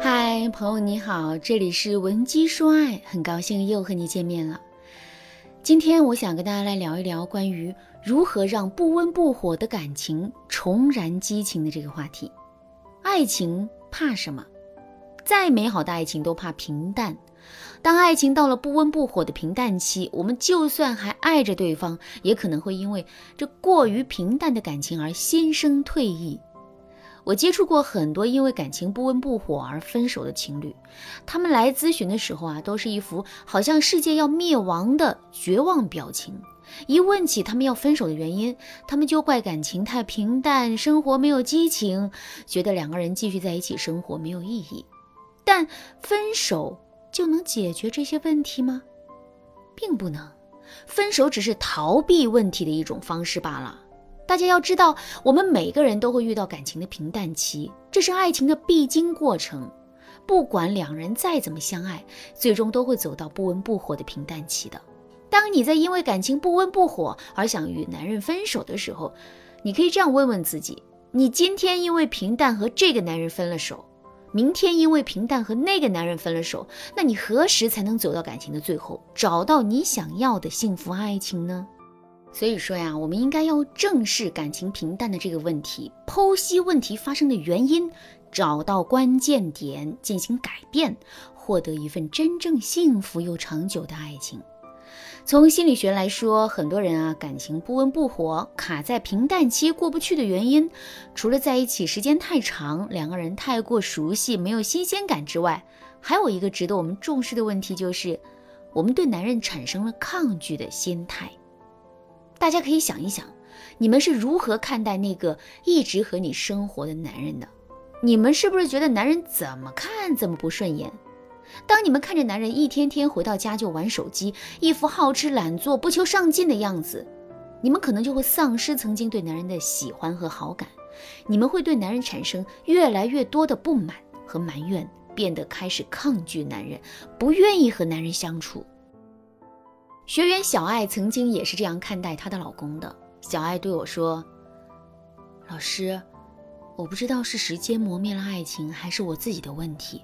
嗨，朋友你好，这里是文姬说爱，很高兴又和你见面了。今天我想跟大家来聊一聊关于如何让不温不火的感情重燃激情的这个话题。爱情怕什么？再美好的爱情都怕平淡。当爱情到了不温不火的平淡期，我们就算还爱着对方，也可能会因为这过于平淡的感情而心生退意。我接触过很多因为感情不温不火而分手的情侣，他们来咨询的时候啊，都是一副好像世界要灭亡的绝望表情。一问起他们要分手的原因，他们就怪感情太平淡，生活没有激情，觉得两个人继续在一起生活没有意义。但分手就能解决这些问题吗？并不能，分手只是逃避问题的一种方式罢了。大家要知道，我们每个人都会遇到感情的平淡期，这是爱情的必经过程。不管两人再怎么相爱，最终都会走到不温不火的平淡期的。当你在因为感情不温不火而想与男人分手的时候，你可以这样问问自己：你今天因为平淡和这个男人分了手，明天因为平淡和那个男人分了手，那你何时才能走到感情的最后，找到你想要的幸福爱情呢？所以说呀，我们应该要正视感情平淡的这个问题，剖析问题发生的原因，找到关键点进行改变，获得一份真正幸福又长久的爱情。从心理学来说，很多人啊感情不温不火，卡在平淡期过不去的原因，除了在一起时间太长，两个人太过熟悉，没有新鲜感之外，还有一个值得我们重视的问题，就是我们对男人产生了抗拒的心态。大家可以想一想，你们是如何看待那个一直和你生活的男人的？你们是不是觉得男人怎么看怎么不顺眼？当你们看着男人一天天回到家就玩手机，一副好吃懒做、不求上进的样子，你们可能就会丧失曾经对男人的喜欢和好感，你们会对男人产生越来越多的不满和埋怨，变得开始抗拒男人，不愿意和男人相处。学员小爱曾经也是这样看待她的老公的。小爱对我说：“老师，我不知道是时间磨灭了爱情，还是我自己的问题。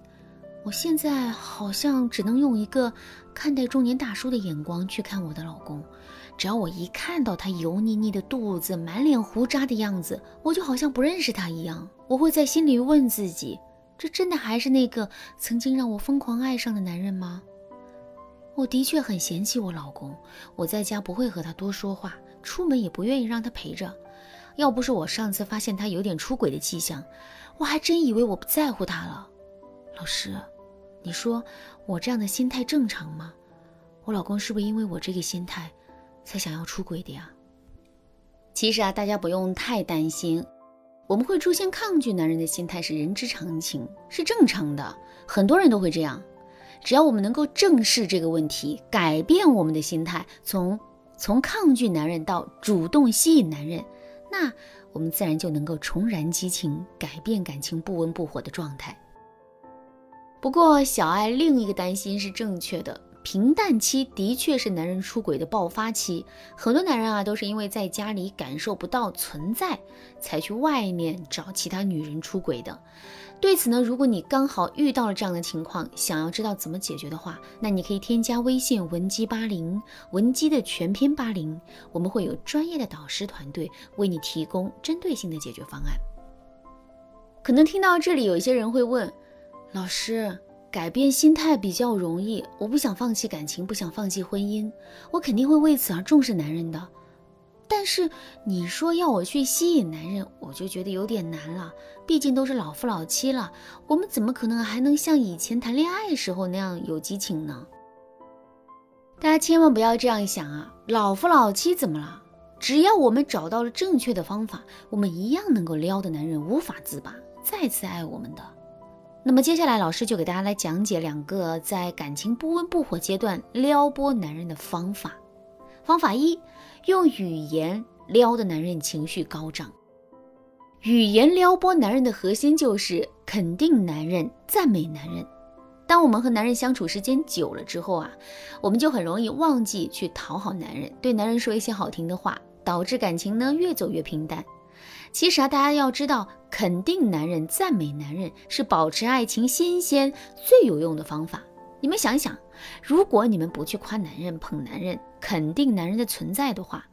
我现在好像只能用一个看待中年大叔的眼光去看我的老公。只要我一看到他油腻腻的肚子、满脸胡渣的样子，我就好像不认识他一样。我会在心里问自己：这真的还是那个曾经让我疯狂爱上的男人吗？”我的确很嫌弃我老公，我在家不会和他多说话，出门也不愿意让他陪着。要不是我上次发现他有点出轨的迹象，我还真以为我不在乎他了。老师，你说我这样的心态正常吗？我老公是不是因为我这个心态，才想要出轨的呀？其实啊，大家不用太担心，我们会出现抗拒男人的心态是人之常情，是正常的，很多人都会这样。只要我们能够正视这个问题，改变我们的心态，从从抗拒男人到主动吸引男人，那我们自然就能够重燃激情，改变感情不温不火的状态。不过，小爱另一个担心是正确的。平淡期的确是男人出轨的爆发期，很多男人啊都是因为在家里感受不到存在，才去外面找其他女人出轨的。对此呢，如果你刚好遇到了这样的情况，想要知道怎么解决的话，那你可以添加微信文姬八零，文姬的全篇八零，我们会有专业的导师团队为你提供针对性的解决方案。可能听到这里，有一些人会问，老师。改变心态比较容易，我不想放弃感情，不想放弃婚姻，我肯定会为此而重视男人的。但是你说要我去吸引男人，我就觉得有点难了。毕竟都是老夫老妻了，我们怎么可能还能像以前谈恋爱时候那样有激情呢？大家千万不要这样想啊！老夫老妻怎么了？只要我们找到了正确的方法，我们一样能够撩的男人无法自拔，再次爱我们的。那么接下来，老师就给大家来讲解两个在感情不温不火阶段撩拨男人的方法。方法一，用语言撩的男人情绪高涨。语言撩拨男人的核心就是肯定男人、赞美男人。当我们和男人相处时间久了之后啊，我们就很容易忘记去讨好男人，对男人说一些好听的话，导致感情呢越走越平淡。其实啊，大家要知道，肯定男人、赞美男人是保持爱情新鲜最有用的方法。你们想想，如果你们不去夸男人、捧男人、肯定男人的存在的话，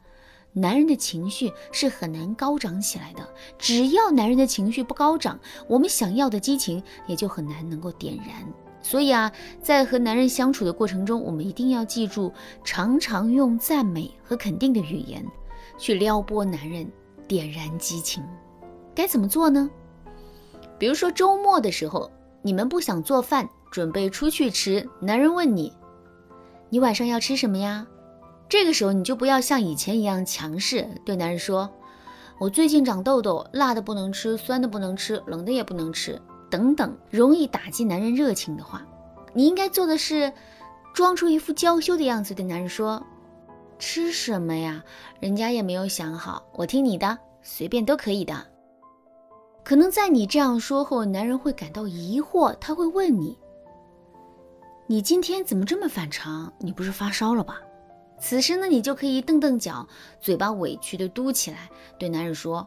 男人的情绪是很难高涨起来的。只要男人的情绪不高涨，我们想要的激情也就很难能够点燃。所以啊，在和男人相处的过程中，我们一定要记住，常常用赞美和肯定的语言去撩拨男人，点燃激情。该怎么做呢？比如说周末的时候，你们不想做饭。准备出去吃，男人问你：“你晚上要吃什么呀？”这个时候你就不要像以前一样强势，对男人说：“我最近长痘痘，辣的不能吃，酸的不能吃，冷的也不能吃，等等，容易打击男人热情的话。”你应该做的是，装出一副娇羞的样子，对男人说：“吃什么呀？人家也没有想好，我听你的，随便都可以的。”可能在你这样说后，男人会感到疑惑，他会问你。你今天怎么这么反常？你不是发烧了吧？此时呢，你就可以蹬蹬脚，嘴巴委屈的嘟起来，对男人说：“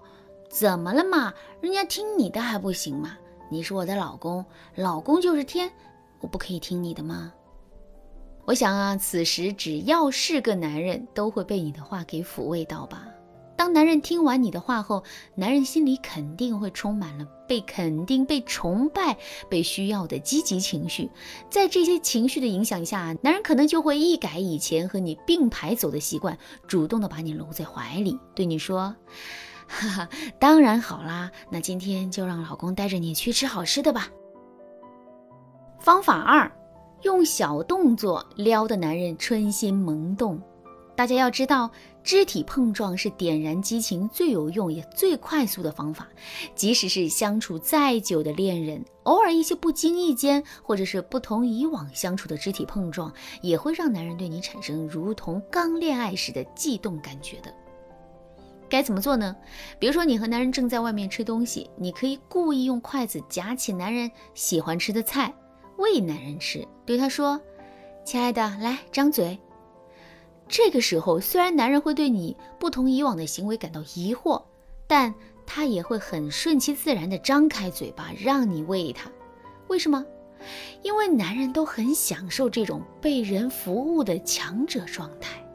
怎么了嘛？人家听你的还不行吗？你是我的老公，老公就是天，我不可以听你的吗？”我想啊，此时只要是个男人，都会被你的话给抚慰到吧。当男人听完你的话后，男人心里肯定会充满了被肯定、被崇拜、被需要的积极情绪。在这些情绪的影响下，男人可能就会一改以前和你并排走的习惯，主动的把你搂在怀里，对你说：“ 哈哈，当然好啦，那今天就让老公带着你去吃好吃的吧。”方法二，用小动作撩的男人春心萌动。大家要知道，肢体碰撞是点燃激情最有用也最快速的方法。即使是相处再久的恋人，偶尔一些不经意间，或者是不同以往相处的肢体碰撞，也会让男人对你产生如同刚恋爱时的悸动感觉的。该怎么做呢？比如说，你和男人正在外面吃东西，你可以故意用筷子夹起男人喜欢吃的菜，喂男人吃，对他说：“亲爱的，来张嘴。”这个时候，虽然男人会对你不同以往的行为感到疑惑，但他也会很顺其自然地张开嘴巴让你喂他。为什么？因为男人都很享受这种被人服务的强者状态。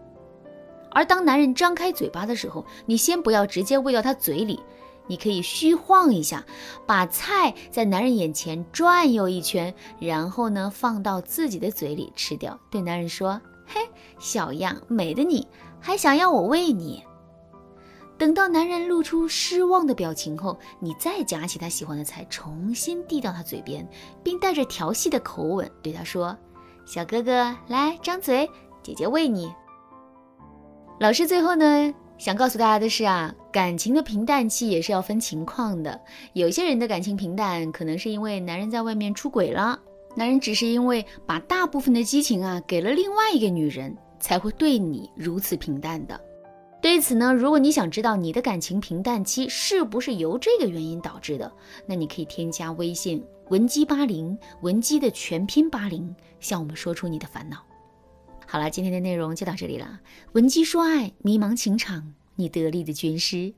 而当男人张开嘴巴的时候，你先不要直接喂到他嘴里，你可以虚晃一下，把菜在男人眼前转悠一圈，然后呢放到自己的嘴里吃掉。对男人说。嘿，小样，美的你还想要我喂你？等到男人露出失望的表情后，你再夹起他喜欢的菜，重新递到他嘴边，并带着调戏的口吻对他说：“小哥哥，来张嘴，姐姐喂你。”老师最后呢，想告诉大家的是啊，感情的平淡期也是要分情况的。有些人的感情平淡，可能是因为男人在外面出轨了。男人只是因为把大部分的激情啊给了另外一个女人，才会对你如此平淡的。对此呢，如果你想知道你的感情平淡期是不是由这个原因导致的，那你可以添加微信文姬八零，文姬的全拼八零，向我们说出你的烦恼。好了，今天的内容就到这里了。闻鸡说爱，迷茫情场，你得力的军师。